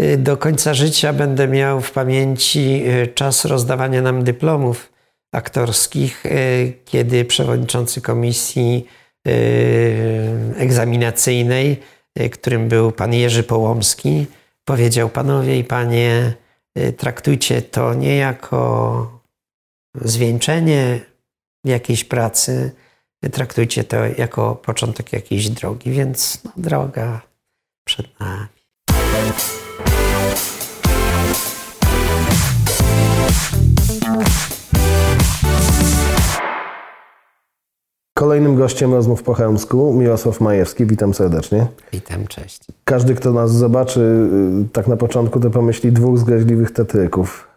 y, do końca życia będę miał w pamięci y, czas rozdawania nam dyplomów aktorskich, y, kiedy przewodniczący komisji egzaminacyjnej, którym był pan Jerzy Połomski, powiedział: Panowie i panie, traktujcie to nie jako zwieńczenie jakiejś pracy, traktujcie to jako początek jakiejś drogi, więc no, droga przed nami. Kolejnym gościem rozmów po chełmsku Mirosław Majewski. Witam serdecznie. Witam, cześć. Każdy, kto nas zobaczy, y, tak na początku, to pomyśli dwóch zgryźliwych tetryków.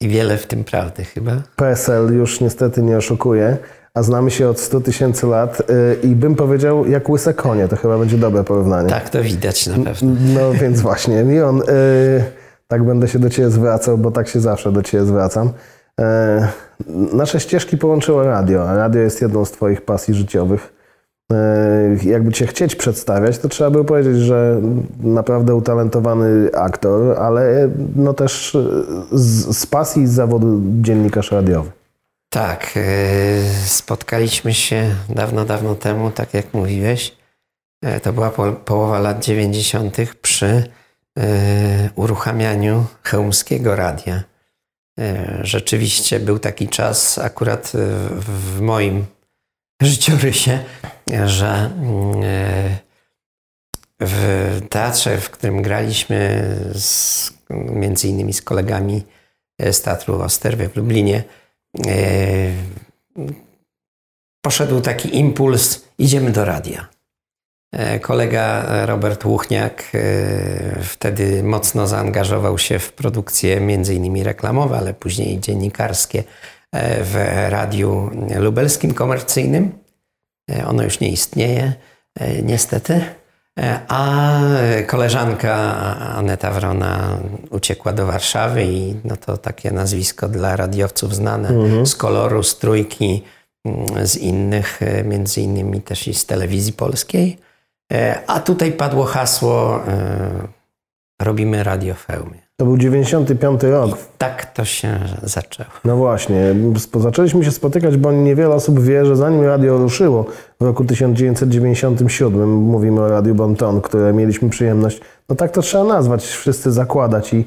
I wiele w tym prawdy chyba. PSL już niestety nie oszukuje, a znamy się od 100 tysięcy lat y, i bym powiedział, jak łyse konie, to chyba będzie dobre porównanie. Tak, to widać na pewno. No więc właśnie, Miron, y, tak będę się do Ciebie zwracał, bo tak się zawsze do Ciebie zwracam. E, nasze ścieżki połączyło radio, a radio jest jedną z Twoich pasji życiowych. E, jakby Cię chcieć przedstawiać, to trzeba by powiedzieć, że naprawdę utalentowany aktor, ale no też z, z pasji z zawodu dziennikarz radiowy. Tak, e, spotkaliśmy się dawno, dawno temu, tak jak mówiłeś. To była połowa lat 90. przy uruchamianiu Chełmskiego Radia. E, rzeczywiście był taki czas akurat w moim życiorysie, że e, w teatrze, w którym graliśmy z, między innymi z kolegami z Teatru Osterwy w Lublinie, e, poszedł taki impuls, idziemy do radia. E, kolega Robert Łuchniak e, wtedy mocno zaangażował się w produkcje między innymi reklamowe, ale później dziennikarskie e, w radiu lubelskim komercyjnym. Ono już nie istnieje, niestety. A koleżanka Aneta Wrona uciekła do Warszawy i no to takie nazwisko dla radiowców znane mhm. z koloru, z trójki, mm, z innych, między innymi też i z telewizji polskiej. E, a tutaj padło hasło e, robimy radio w hełmie. To był 95 rok. I tak to się zaczęło. No właśnie, zaczęliśmy się spotykać, bo niewiele osób wie, że zanim radio ruszyło w roku 1997, mówimy o Radiu Bonton, które mieliśmy przyjemność, no tak to trzeba nazwać, wszyscy zakładać i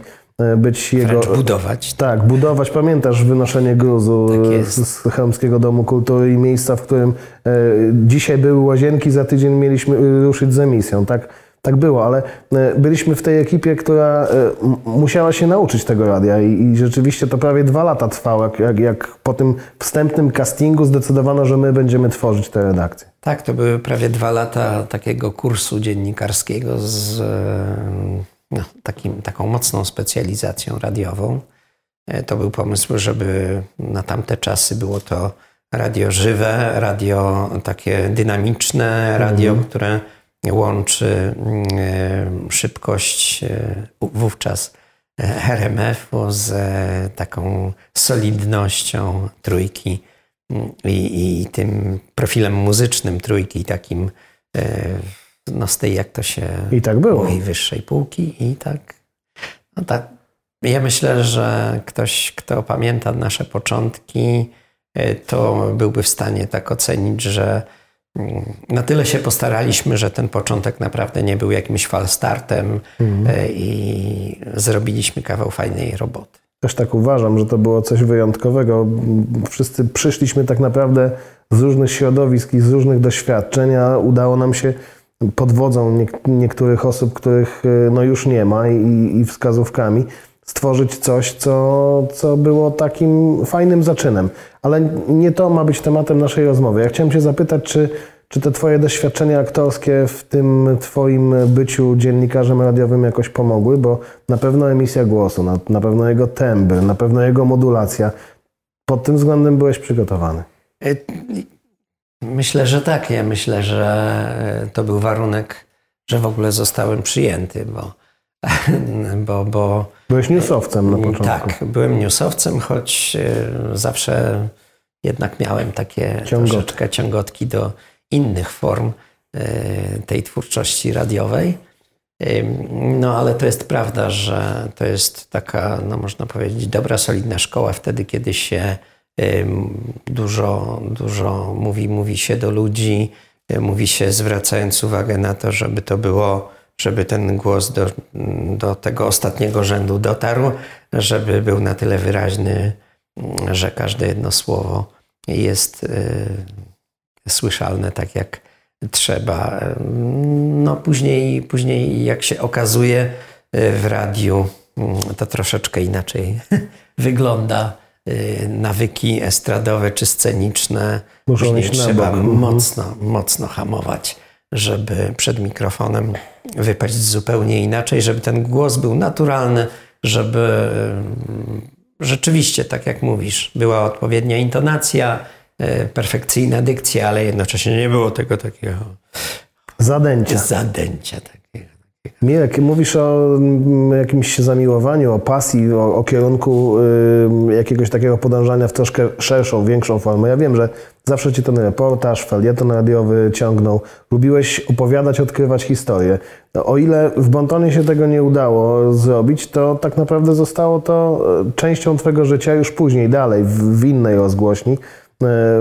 być jego... budować. Tak, budować. Pamiętasz wynoszenie gruzu tak z, z Chełmskiego Domu Kultury i miejsca, w którym e, dzisiaj były łazienki, za tydzień mieliśmy e, ruszyć z emisją. Tak, tak było, ale e, byliśmy w tej ekipie, która e, musiała się nauczyć tego radia i, i rzeczywiście to prawie dwa lata trwało, jak, jak, jak, po tym wstępnym castingu zdecydowano, że my będziemy tworzyć tę redakcję. Tak, to były prawie dwa lata takiego kursu dziennikarskiego z no, takim, taką mocną specjalizacją radiową. E, to był pomysł, żeby na tamte czasy było to radio żywe, radio takie dynamiczne, radio, mhm. które łączy mm, e, szybkość e, wówczas RMF-u z taką solidnością trójki mm, i, i tym profilem muzycznym trójki, takim no z tej, jak to się I tak było. wyższej półki i tak, no tak. Ja myślę, że ktoś, kto pamięta nasze początki, e, to byłby w stanie tak ocenić, że mm, na tyle się postaraliśmy, że ten początek naprawdę nie był jakimś falstartem mhm. i zrobiliśmy kawał fajnej roboty. Też tak uważam, że to było coś wyjątkowego. Wszyscy przyszliśmy tak naprawdę z różnych środowisk i z różnych doświadczeń, a udało nam się pod wodzą niektórych osób, których y, no już nie ma i, i wskazówkami, stworzyć coś, co, co było takim fajnym zaczynem. Ale nie to ma być tematem naszej rozmowy. Ja chciałem Cię zapytać, czy, czy te Twoje doświadczenia aktorskie w tym Twoim byciu dziennikarzem radiowym jakoś pomogły? Bo na pewno emisja głosu, na, na pewno jego tembr, na pewno jego modulacja. Pod tym względem byłeś przygotowany. Myślę, że tak. Ja myślę, że e, to był warunek, że w ogóle zostałem przyjęty, bo. bo, bo Byłeś newsowcem na początku. Tak, byłem newsowcem, choć e, zawsze jednak miałem takie Ciągot. troszeczkę ciągotki do innych form e, tej twórczości radiowej. No ale to jest prawda, że to jest taka, no można powiedzieć, dobra, solidna szkoła wtedy, kiedy się dużo, dużo mówi, mówi się do ludzi, y, mówi się zwracając uwagę na to, żeby to było, żeby ten głos do, do tego ostatniego rzędu dotarł, żeby był na tyle wyraźny, mm, że każde jedno słowo jest y, słyszalne tak jak trzeba. No później, później jak się okazuje y, w radiu, mm, to troszeczkę inaczej wygląda. Y, Nawyki estradowe czy sceniczne Muszą później trzeba. Mhm. mocno, mocno hamować, żeby przed mikrofonem wypaść zupełnie inaczej, żeby ten głos był naturalny, żeby y, rzeczywiście, tak jak mówisz, była odpowiednia intonacja, y, perfekcyjna dykcja, ale jednocześnie nie było tego takiego Zadęcia. zadęcia. Takiego. Mirek, mówisz o mm, jakimś zamiłowaniu, o pasji, o, o kierunku y, jakiegoś takiego podążania w troszkę szerszą, większą formę. Ja wiem, że zawsze Cię ten reportaż, felieton radiowy ciągnął. Lubiłeś opowiadać, odkrywać historię. No, o ile w Bontonie się tego nie udało zrobić, to tak naprawdę zostało to e, częścią Twojego życia już później, dalej, w, w innej rozgłośni. e,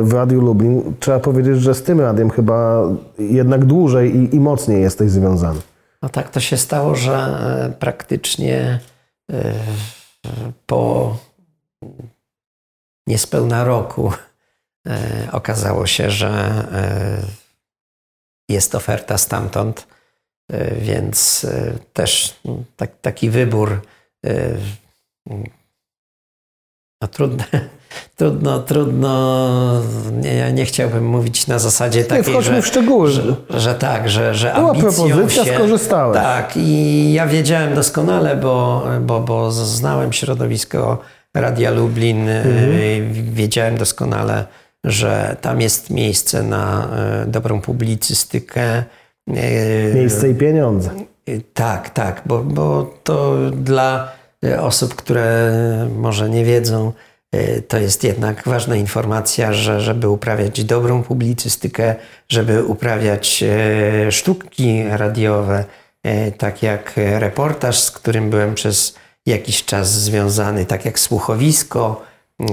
W Radiu Lublin. Trzeba powiedzieć, że z tym radiem chyba jednak dłużej i, i mocniej jesteś związany. No tak to się stało, że e, praktycznie e, po niespełna roku e, okazało się, że jest oferta stamtąd, więc też tak, taki wybór no trudno, trudno, trudno. Nie, ja nie chciałbym mówić na zasadzie takiej, że, w szczegóły. że, że tak, że, że Była propozycja, się, skorzystałeś. Tak, i ja wiedziałem doskonale, bo, bo, bo znałem środowisko Radia Lublin, Mhm. y, wiedziałem doskonale, że tam jest miejsce na y, dobrą publicystykę. y, Miejsce i pieniądze. Tak, tak, bo, bo to dla osób, które może nie wiedzą, to jest jednak ważna informacja, że żeby uprawiać dobrą publicystykę, żeby uprawiać y, sztuki radiowe, y, tak jak reportaż, z którym byłem przez jakiś czas związany, tak jak słuchowisko, y,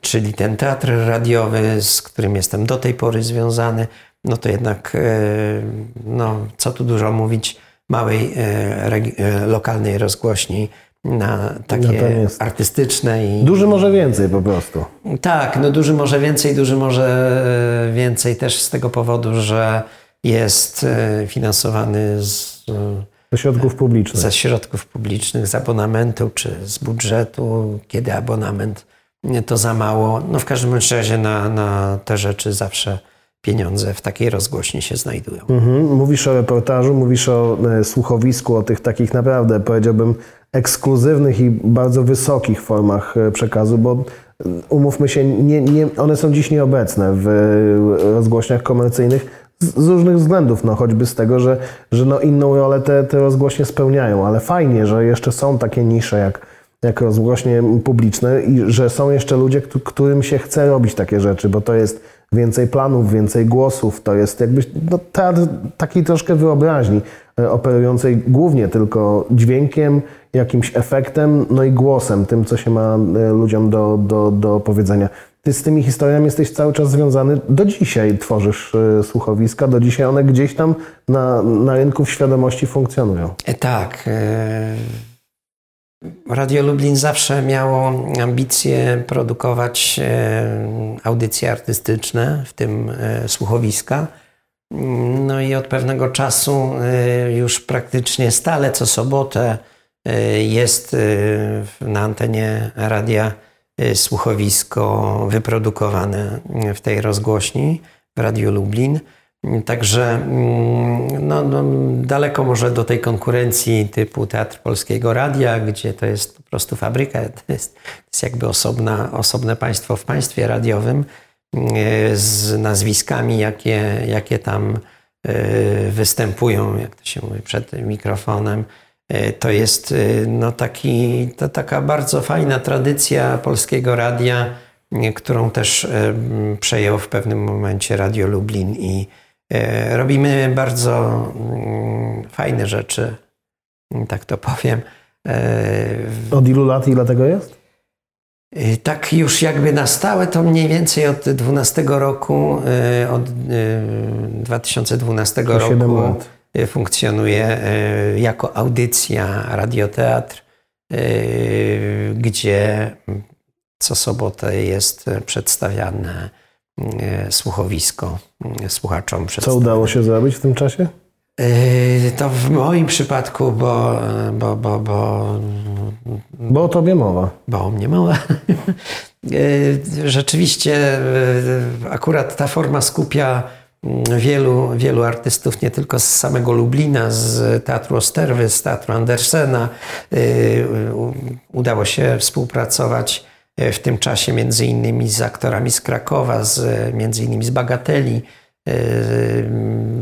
czyli ten teatr radiowy, z którym jestem do tej pory związany, no to jednak, y, no, co tu dużo mówić, małej lokalnej rozgłośni na takie artystyczne i Duży może więcej po prostu. tak, no duży może więcej, duży może e, więcej też z tego powodu, że jest e, finansowany z, e, Ze środków publicznych. ze środków publicznych, z abonamentu czy z budżetu, kiedy abonament to za mało. No w każdym razie na, na te rzeczy zawsze pieniądze w takiej rozgłośni się znajdują. Mhm. Mówisz o reportażu, mówisz o słuchowisku, o tych takich naprawdę, powiedziałbym, ekskluzywnych i bardzo wysokich formach e, przekazu, bo e, umówmy się, nie, nie, one są dziś nieobecne w e, rozgłośniach komercyjnych z, różnych względów, no choćby z tego, że, że no inną rolę te, te rozgłośnie spełniają, ale fajnie, że jeszcze są takie nisze jak, jak rozgłośnie publiczne i że są jeszcze ludzie, któ- którym się chce robić takie rzeczy, bo to jest więcej planów, więcej głosów, to jest jakby no, teatr takiej troszkę wyobraźni, e, operującej głównie tylko dźwiękiem, jakimś efektem, no i głosem, tym, co się ma e, ludziom do, do, do powiedzenia. Ty z tymi historiami jesteś cały czas związany, do dzisiaj tworzysz e, słuchowiska, do dzisiaj one gdzieś tam na, na rynku w świadomości funkcjonują. Tak. Radio Lublin zawsze miało ambicje produkować e, audycje artystyczne, w tym e, słuchowiska. No i od pewnego czasu e, już praktycznie stale co sobotę jest na antenie radia słuchowisko wyprodukowane w tej rozgłośni w Radiu Lublin. Także mm, no, no, daleko może do tej konkurencji typu Teatr Polskiego Radia, gdzie to jest po prostu fabryka, to jest, to jest jakby osobna, osobne państwo w państwie radiowym mm, z nazwiskami, jakie, jakie tam y, występują, jak to się mówi, przed mikrofonem. Y, To jest no, taki, to taka bardzo fajna tradycja polskiego radia, którą też przejął w pewnym momencie Radio Lublin i robimy bardzo mm, fajne rzeczy tak to powiem. E, Od ilu lat, ile tego jest? y, Tak już jakby na stałe to mniej więcej od 12 roku, od y, 2012 To siedem roku lat. funkcjonuje jako audycja radioteatr, gdzie co sobotę jest przedstawiane słuchowisko y, słuchaczom. Co udało się zrobić w tym czasie? Yy, To w moim przypadku, bo, bo, bo, bo, Bo o tobie mowa. bo o mnie mowa. Rzeczywiście akurat ta forma skupia mm, wielu, wielu artystów, nie tylko z samego Lublina, z Teatru Osterwy, z Teatru Andersena. Udało się współpracować w tym czasie między innymi z aktorami z Krakowa, z, między innymi z Bagateli, yy,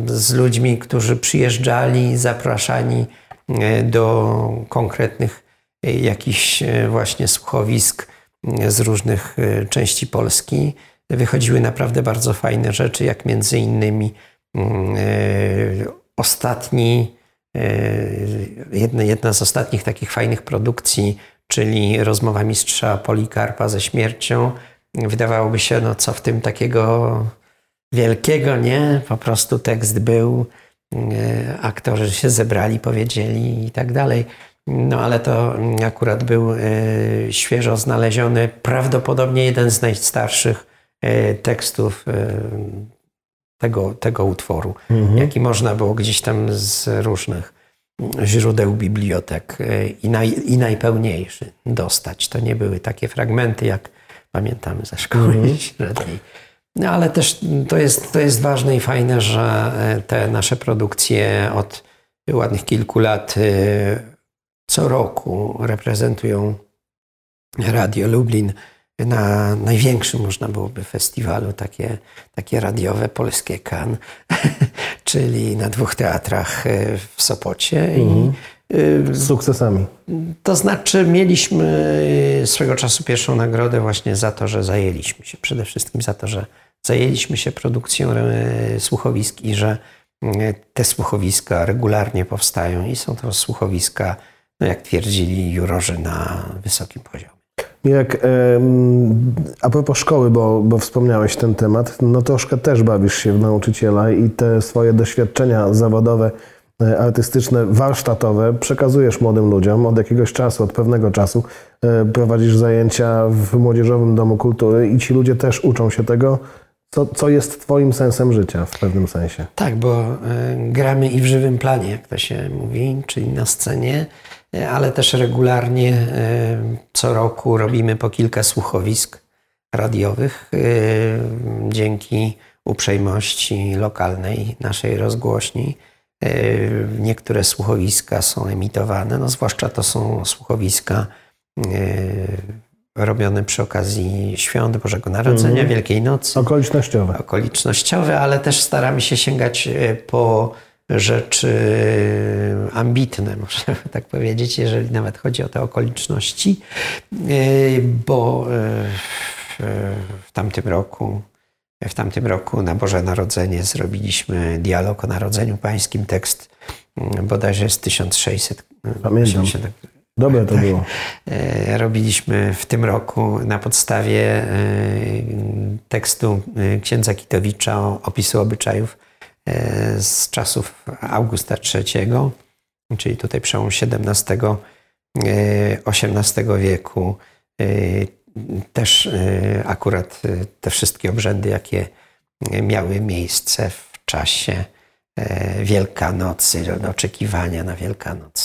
z ludźmi, którzy przyjeżdżali, zapraszani do konkretnych jakichś właśnie słuchowisk z różnych części Polski. Wychodziły naprawdę bardzo fajne rzeczy, jak między innymi yy, ostatni, jedna, jedna z ostatnich takich fajnych produkcji, czyli rozmowa mistrza Polikarpa ze śmiercią. Wydawałoby się, no co w tym takiego wielkiego, nie? Po prostu tekst był, e, aktorzy się zebrali, powiedzieli i tak dalej. No ale to akurat był e, świeżo znaleziony, prawdopodobnie jeden z najstarszych e, tekstów tego, tego utworu, jaki można było gdzieś tam z różnych źródeł bibliotek e, i, naj, i najpełniejszy dostać. To nie były takie fragmenty, jak pamiętamy ze szkoły średniej. No ale też to jest, to jest ważne i fajne, że e, te nasze produkcje od ładnych kilku lat e, co roku reprezentują Radio Lublin na największym, można byłoby, festiwalu, takie, takie radiowe, polskie Kan, czyli na dwóch teatrach e, w Sopocie. I, e, Z sukcesami. to znaczy, mieliśmy swego czasu pierwszą nagrodę właśnie za to, że zajęliśmy się, przede wszystkim za to, że zajęliśmy się produkcją e, słuchowisk i że e, te słuchowiska regularnie powstają i są to słuchowiska, no jak twierdzili jurorzy, na wysokim poziomie. Em, a propos szkoły, bo, bo wspomniałeś ten temat, no troszkę też bawisz się w nauczyciela i te swoje doświadczenia zawodowe, e, artystyczne, warsztatowe przekazujesz młodym ludziom od jakiegoś czasu, od pewnego czasu. E, Prowadzisz zajęcia w Młodzieżowym Domu Kultury i ci ludzie też uczą się tego, co, co jest twoim sensem życia w pewnym sensie. Tak, bo e, gramy i w żywym planie, jak to się mówi, czyli na scenie, ale też regularnie e, co roku robimy po kilka słuchowisk radiowych e, dzięki uprzejmości lokalnej naszej rozgłośni. E, Niektóre słuchowiska są emitowane, no zwłaszcza to są słuchowiska e, robione przy okazji świąt Bożego Narodzenia, Wielkiej Nocy Okolicznościowe. okolicznościowe, ale też staramy się sięgać e, po rzeczy e, ambitne, można tak powiedzieć, jeżeli nawet chodzi o te okoliczności, E, bo e, w, tamtym roku w tamtym roku na Boże Narodzenie zrobiliśmy dialog o Narodzeniu Pańskim, tekst mm, bodajże z 1600. Pamiętam. Dobre to było. Robiliśmy w tym roku na podstawie tekstu księdza Kitowicza o opisu obyczajów z czasów Augusta III, czyli tutaj przełom XVII, e, wieku. E, Też e, akurat e, te wszystkie obrzędy, jakie miały miejsce w czasie e, Wielkanocy, oczekiwania na Wielkanoc.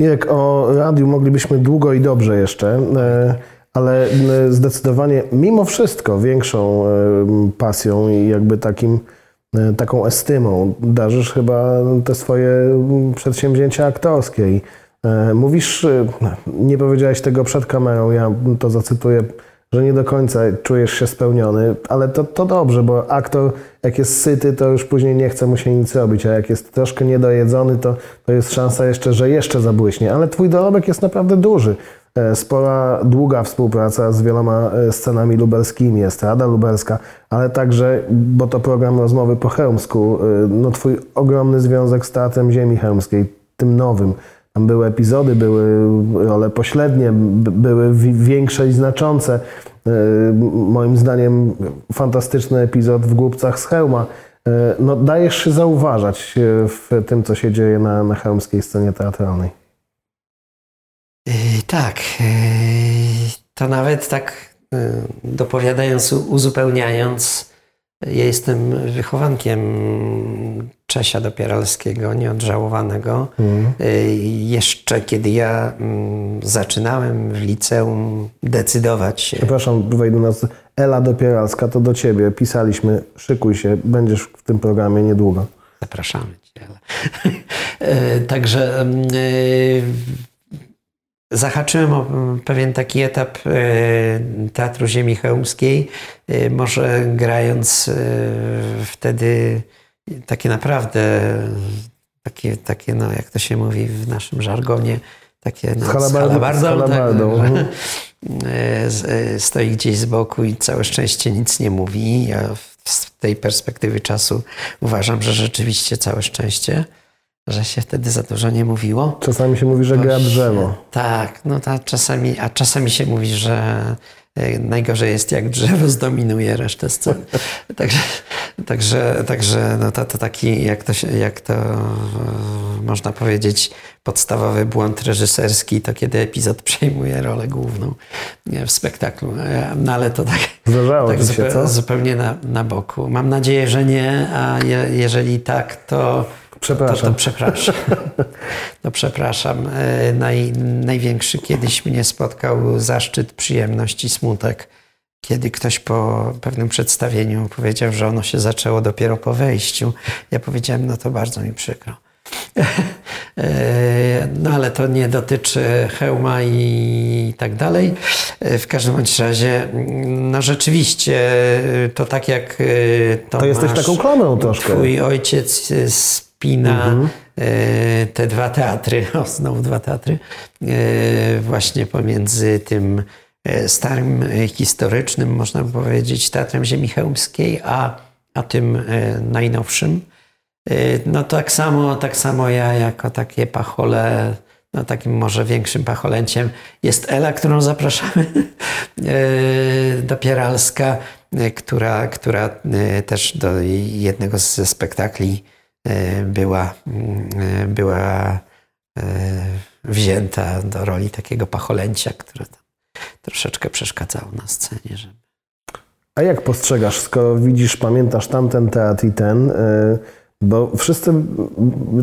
Mirek, o radiu moglibyśmy długo i dobrze jeszcze, e, ale e, zdecydowanie mimo wszystko większą e, pasją i jakby takim, e, taką estymą darzysz chyba te swoje przedsięwzięcia aktorskie. I, e, Mówisz, e, nie powiedziałeś tego przed kamerą, ja to zacytuję, że nie do końca czujesz się spełniony, ale to, to dobrze, bo aktor jak jest syty, to już później nie chce mu się nic robić, a jak jest troszkę niedojedzony, to, to jest szansa jeszcze, że jeszcze zabłyśnie. Ale twój dorobek jest naprawdę duży. E, Spora, długa współpraca z wieloma e, scenami lubelskimi, jest Rada Lubelska, ale także, bo to program rozmowy po chełmsku, e, no twój ogromny związek z Teatrem Ziemi Chełmskiej, tym nowym, Tam były epizody, były role pośrednie, by- były wi- większe i znaczące. Moim zdaniem fantastyczny epizod w Głupcach z Chełma. E, No, dajesz się zauważać w tym, co się dzieje na, na chełmskiej scenie teatralnej. Yy, Tak, yy, to nawet tak yy, dopowiadając, uzupełniając, ja jestem wychowankiem Czesia Dopieralskiego, nieodżałowanego. Yy, Jeszcze kiedy ja mm, zaczynałem w liceum decydować się, Przepraszam, wejdę na... Ela Dopieralska, to do ciebie. Pisaliśmy, szykuj się, będziesz w tym programie niedługo. Zapraszamy cię. Ale... E, Także e, zahaczyłem o mm, pewien taki etap e, Teatru Ziemi Chełmskiej, e, może grając e, wtedy takie naprawdę takie, takie no, jak to się mówi w naszym żargonie, takie no, Z halabardą- tak, mhm. stoi gdzieś z boku i całe szczęście nic nie mówi. Ja z tej perspektywy czasu uważam, że rzeczywiście całe szczęście, że się wtedy za dużo nie mówiło. Czasami się mówi, że gra drzewo. Tak, no ta czasami, a czasami się mówi, że e, najgorzej jest jak drzewo zdominuje resztę scen. Także, także, także no to, to taki, jak to, się, jak to e, można powiedzieć, podstawowy błąd reżyserski, to kiedy epizod przejmuje rolę główną w spektaklu. E, No ale to tak, Zdarzało tak ci się, zupełnie na, na boku. Mam nadzieję, że nie, a je, jeżeli tak, to, Przepraszam. to przepraszam. No przepraszam. E, Naj, największy kiedyś mnie spotkał zaszczyt, przyjemność i smutek, kiedy ktoś po pewnym przedstawieniu powiedział, że ono się zaczęło dopiero po wejściu. Ja powiedziałem, no to bardzo mi przykro. E, No ale to nie dotyczy hełma i tak dalej. E, W każdym bądź razie, mm, no rzeczywiście, to tak jak Tomasz, To jesteś taką klamrą troszkę. Twój ojciec e, spina e, te dwa teatry, o znowu dwa teatry, e, właśnie pomiędzy tym e, starym, historycznym, można by powiedzieć, Teatrem Ziemi Chełmskiej, a, a tym najnowszym. No tak samo, tak samo ja jako takie pachole, no takim może większym pacholęciem jest Ela, którą zapraszamy do Pieralska, która, która też do jednego ze spektakli była, mm, e, była e, wzięta do roli takiego pacholęcia, które troszeczkę przeszkadzało na scenie. Żeby... A jak postrzegasz, skoro widzisz, pamiętasz tamten teatr i ten, bo wszyscy,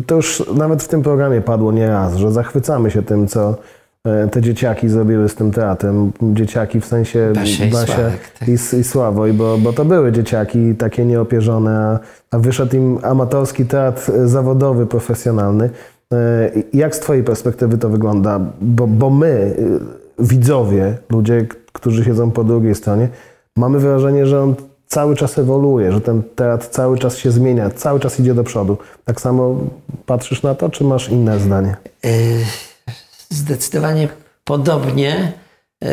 to już nawet w tym programie padło nieraz, że zachwycamy się tym, co te dzieciaki zrobiły z tym teatrem. Dzieciaki w sensie Basia i Sławek, tak. i, i Sławoj, bo, bo to były dzieciaki takie nieopierzone, a, a wyszedł im amatorski teatr zawodowy, profesjonalny. Y, Jak z Twojej perspektywy to wygląda? Bo, bo my, y, widzowie, ludzie, którzy siedzą po drugiej stronie, mamy wrażenie, że on cały czas ewoluuje, że ten teatr cały czas się zmienia, cały czas idzie do przodu. Tak samo patrzysz na to, czy masz inne zdanie? Y, Zdecydowanie podobnie. Y,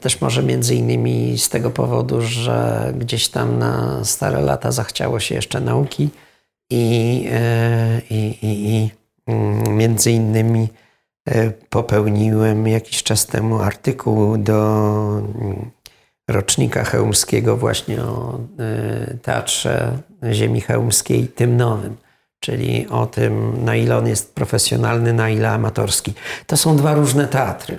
Też może między innymi z tego powodu, że gdzieś tam na stare lata zachciało się jeszcze nauki i, y, i, i, i mm, między innymi y, popełniłem jakiś czas temu artykuł do mm, rocznika chełmskiego właśnie o Teatrze Ziemi Chełmskiej, tym nowym, czyli o tym, na ile on jest profesjonalny, na ile amatorski. To są dwa różne teatry.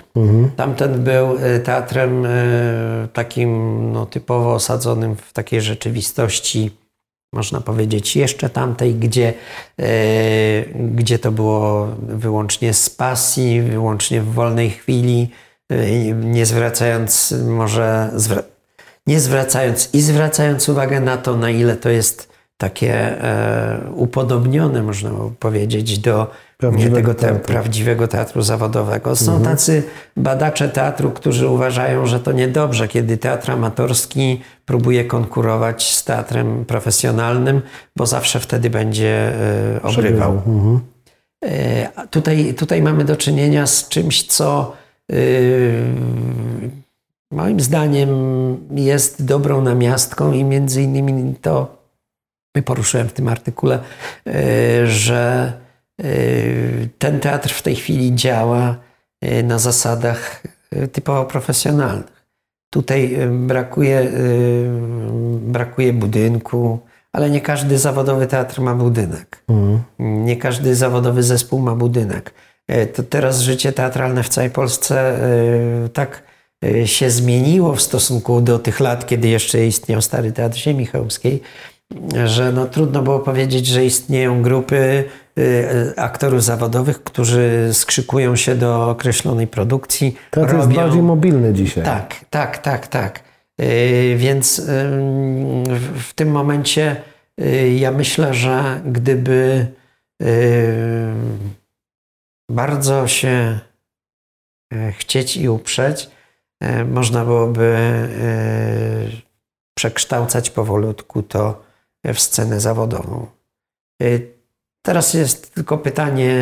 Tamten był y, teatrem y, takim no, typowo osadzonym w takiej rzeczywistości, można powiedzieć, jeszcze tamtej, gdzie, e, gdzie to było wyłącznie z pasji, wyłącznie w wolnej chwili, nie zwracając może, zwra- nie zwracając i zwracając uwagę na to, na ile to jest takie e, upodobnione, można powiedzieć, do Prawdziwego tego te, teatru. prawdziwego teatru zawodowego. Są Mhm. tacy badacze teatru, którzy uważają, że to niedobrze, kiedy teatr amatorski próbuje konkurować z teatrem profesjonalnym, bo zawsze wtedy będzie e, obrywał. Mhm. E, Tutaj, tutaj mamy do czynienia z czymś, co e, moim zdaniem jest dobrą namiastką i między innymi to poruszyłem w tym artykule, e, że ten teatr w tej chwili działa na zasadach typowo profesjonalnych. Tutaj brakuje, brakuje budynku, ale nie każdy zawodowy teatr ma budynek. Mhm. Nie każdy zawodowy zespół ma budynek. To teraz życie teatralne w całej Polsce tak się zmieniło w stosunku do tych lat, kiedy jeszcze istniał Stary Teatr Ziemi Chełmskiej, że no, trudno było powiedzieć, że istnieją grupy y, aktorów zawodowych, którzy skrzykują się do określonej produkcji. Teatr robią... jest bardziej mobilny dzisiaj. Tak, tak, tak, tak. Y, więc w tym momencie y, ja myślę, że gdyby bardzo się chcieć i uprzeć, można byłoby przekształcać powolutku to w scenę zawodową. Y, teraz jest tylko pytanie,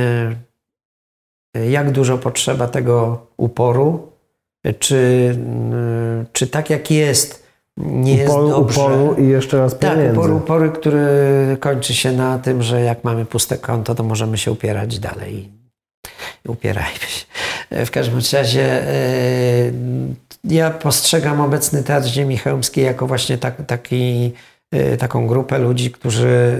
jak dużo potrzeba tego uporu, czy, y, czy tak jak jest, nie uporu, jest dobrze. Uporu i jeszcze raz pieniędzy. Tak, uporu, upory, który kończy się na tym, że jak mamy puste konto, to możemy się upierać dalej. Upierajmy się. W każdym razie y, ja postrzegam obecny Teatr Ziemi Chełmskiej jako właśnie tak, taki Y, taką grupę ludzi, którzy,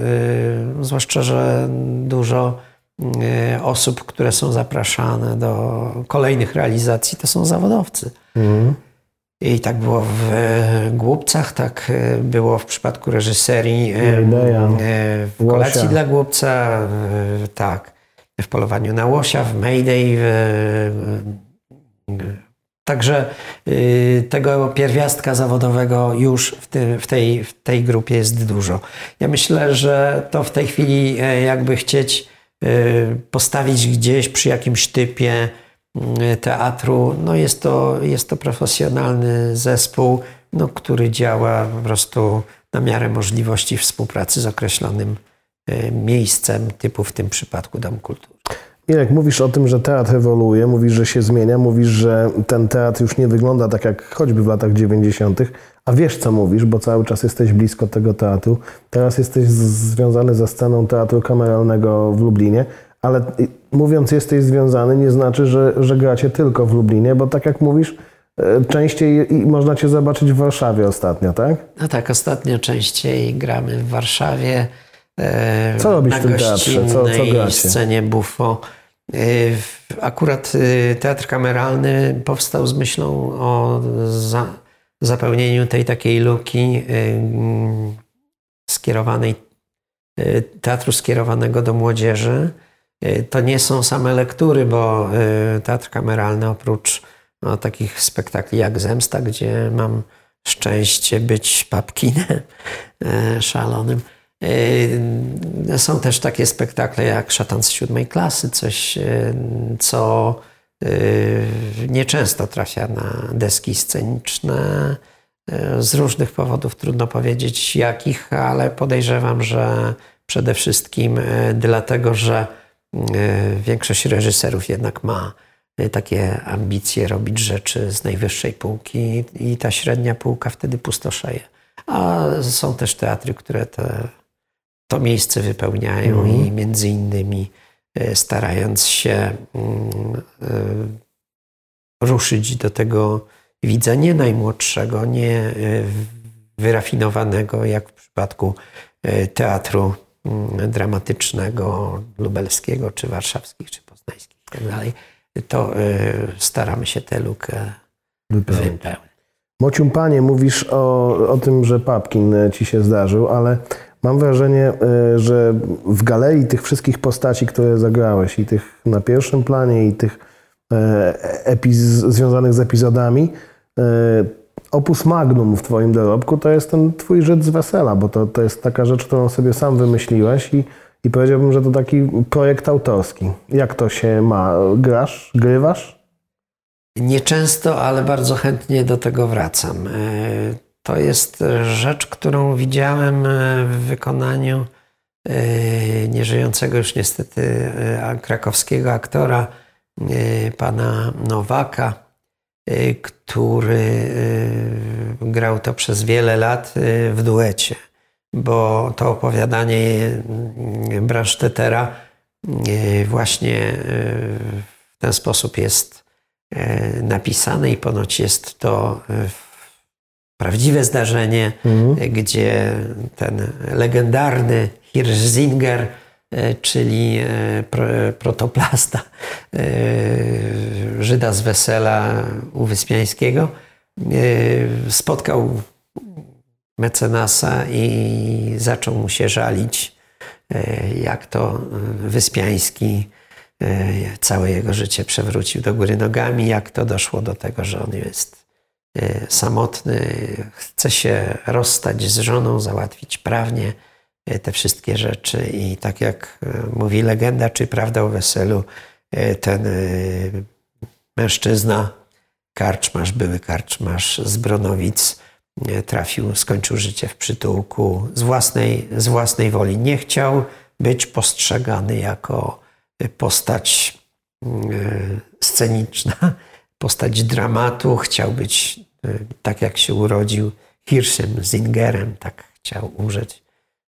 y, zwłaszcza, że dużo y, osób, które są zapraszane do kolejnych realizacji, to są zawodowcy. Mhm. I tak było w Głupcach, tak było w przypadku reżyserii w Kolacji Łosia. dla Głupca, tak, w Polowaniu na Łosia, w Mayday, w, Także y, tego pierwiastka zawodowego już w, w, tej, w tej grupie jest dużo. Ja myślę, że to w tej chwili e, jakby chcieć e, postawić gdzieś przy jakimś typie mm, teatru, no jest to, jest to profesjonalny zespół, no, który działa po prostu na miarę możliwości współpracy z określonym miejscem, typu w tym przypadku Dom Kultury. Irek, mówisz o tym, że teatr ewoluuje, mówisz, że się zmienia, mówisz, że ten teatr już nie wygląda tak jak choćby w latach 90., a wiesz co mówisz, bo cały czas jesteś blisko tego teatru. Teraz jesteś związany ze sceną teatru kameralnego w Lublinie, ale mówiąc jesteś związany nie znaczy, że, że gracie tylko w Lublinie, bo tak jak mówisz, e, częściej można Cię zobaczyć w Warszawie ostatnio, tak? No tak, ostatnio częściej gramy w Warszawie. E, co robisz w tym teatrze? Co, co gracie? scenie Buffo. Y, akurat y, teatr kameralny powstał z myślą o za, zapełnieniu tej takiej luki y, skierowanej, teatru skierowanego do młodzieży. To nie są same lektury, bo teatr kameralny oprócz no, takich spektakli jak Zemsta, gdzie mam szczęście być papkinem szalonym, są też takie spektakle jak Szatan z siódmej klasy, coś, yy, co yy, nieczęsto trafia na deski sceniczne. Z różnych powodów trudno powiedzieć jakich, ale podejrzewam, że przede wszystkim dlatego, że większość reżyserów jednak ma takie ambicje robić rzeczy z najwyższej półki i ta średnia półka wtedy pustoszeje. A są też teatry, które te to miejsce wypełniają mm. i między innymi e, starając się mm, e, ruszyć do tego widza nie najmłodszego, nie e, wyrafinowanego, jak w przypadku teatru mm, dramatycznego lubelskiego, czy warszawskich, czy poznańskich itd., tak to staramy się tę lukę wypełnić. Mocium Panie, mówisz o, o tym, że Papkin ci się zdarzył, ale Mam wrażenie, e, że w galerii tych wszystkich postaci, które zagrałeś, i tych na pierwszym planie, i tych e, epiz- związanych z epizodami, e, opus magnum w Twoim dorobku to jest ten Twój Żyd z wesela, bo to, to jest taka rzecz, którą sobie sam wymyśliłeś i, i powiedziałbym, że to taki projekt autorski. Jak to się ma? Grasz? Grywasz? Nieczęsto, ale bardzo chętnie do tego wracam. To jest rzecz, którą widziałem e, w wykonaniu e, nieżyjącego już niestety e, krakowskiego aktora, pana Nowaka, który grał to przez wiele lat w duecie, bo to opowiadanie Bransztetera e, właśnie e, w ten sposób jest e, napisane i ponoć jest to e, prawdziwe zdarzenie, Mhm. gdzie ten legendarny Hirzinger, e, czyli e, pro, protoplasta e, Żyda z wesela u Wyspiańskiego, e, spotkał mecenasa i zaczął mu się żalić, e, jak to e, Wyspiański e, całe jego życie przewrócił do góry nogami, jak to doszło do tego, że on jest e, samotny, chce się rozstać z żoną, załatwić prawnie e, te wszystkie rzeczy i tak jak e, mówi legenda, czy prawda o weselu, ten mężczyzna, karczmarz, były karczmarz z Bronowic, trafił, skończył życie w przytułku z własnej, z własnej woli. Nie chciał być postrzegany jako postać sceniczna, postać dramatu. Chciał być, e, tak jak się urodził, Hirschem, Zingerem, tak chciał umrzeć,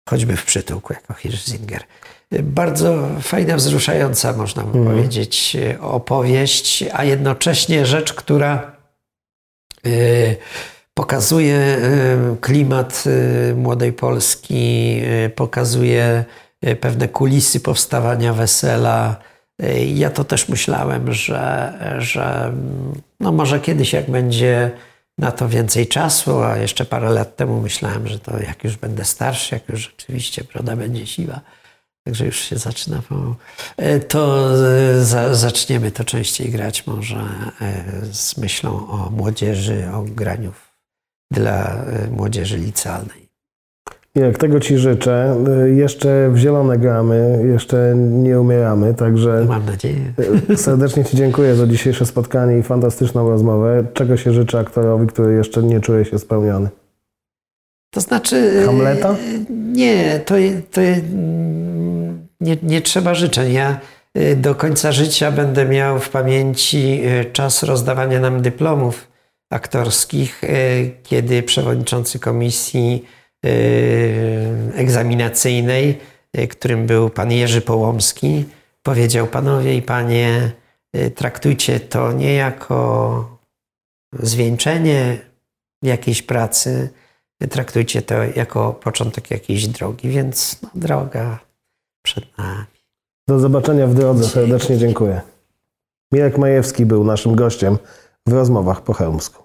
choćby w przytułku jako Hirschzinger. E, Bardzo fajna, wzruszająca, można by powiedzieć, e, opowieść, a jednocześnie rzecz, która pokazuje klimat młodej Polski, pokazuje pewne kulisy powstawania wesela. Ja to też myślałem, że, że no może kiedyś, jak będzie na to więcej czasu, a jeszcze parę lat temu myślałem, że to jak już będę starszy, jak już rzeczywiście broda będzie siwa, także już się zaczyna e, to e, za, zaczniemy to częściej grać może e, z myślą o młodzieży, o graniu dla młodzieży licealnej. Jak tego Ci życzę, y, jeszcze w zielone gramy, jeszcze nie umieramy, także Mam nadzieję. y, serdecznie Ci dziękuję za dzisiejsze spotkanie i fantastyczną rozmowę. Czego się życzę aktorowi, który jeszcze nie czuje się spełniony? To znaczy. e, Hamleta? Nie, to, to nie, nie trzeba życzeń. Ja e, do końca życia będę miał w pamięci czas rozdawania nam dyplomów aktorskich, kiedy przewodniczący komisji egzaminacyjnej, e, którym był pan Jerzy Połomski, powiedział: Panowie i panie, e, traktujcie to nie jako zwieńczenie jakiejś pracy, traktujcie to jako początek jakiejś drogi, więc no, droga przed nami. Do zobaczenia w drodze, serdecznie dziękuję. Mirek Majewski był naszym gościem w rozmowach po chełmsku.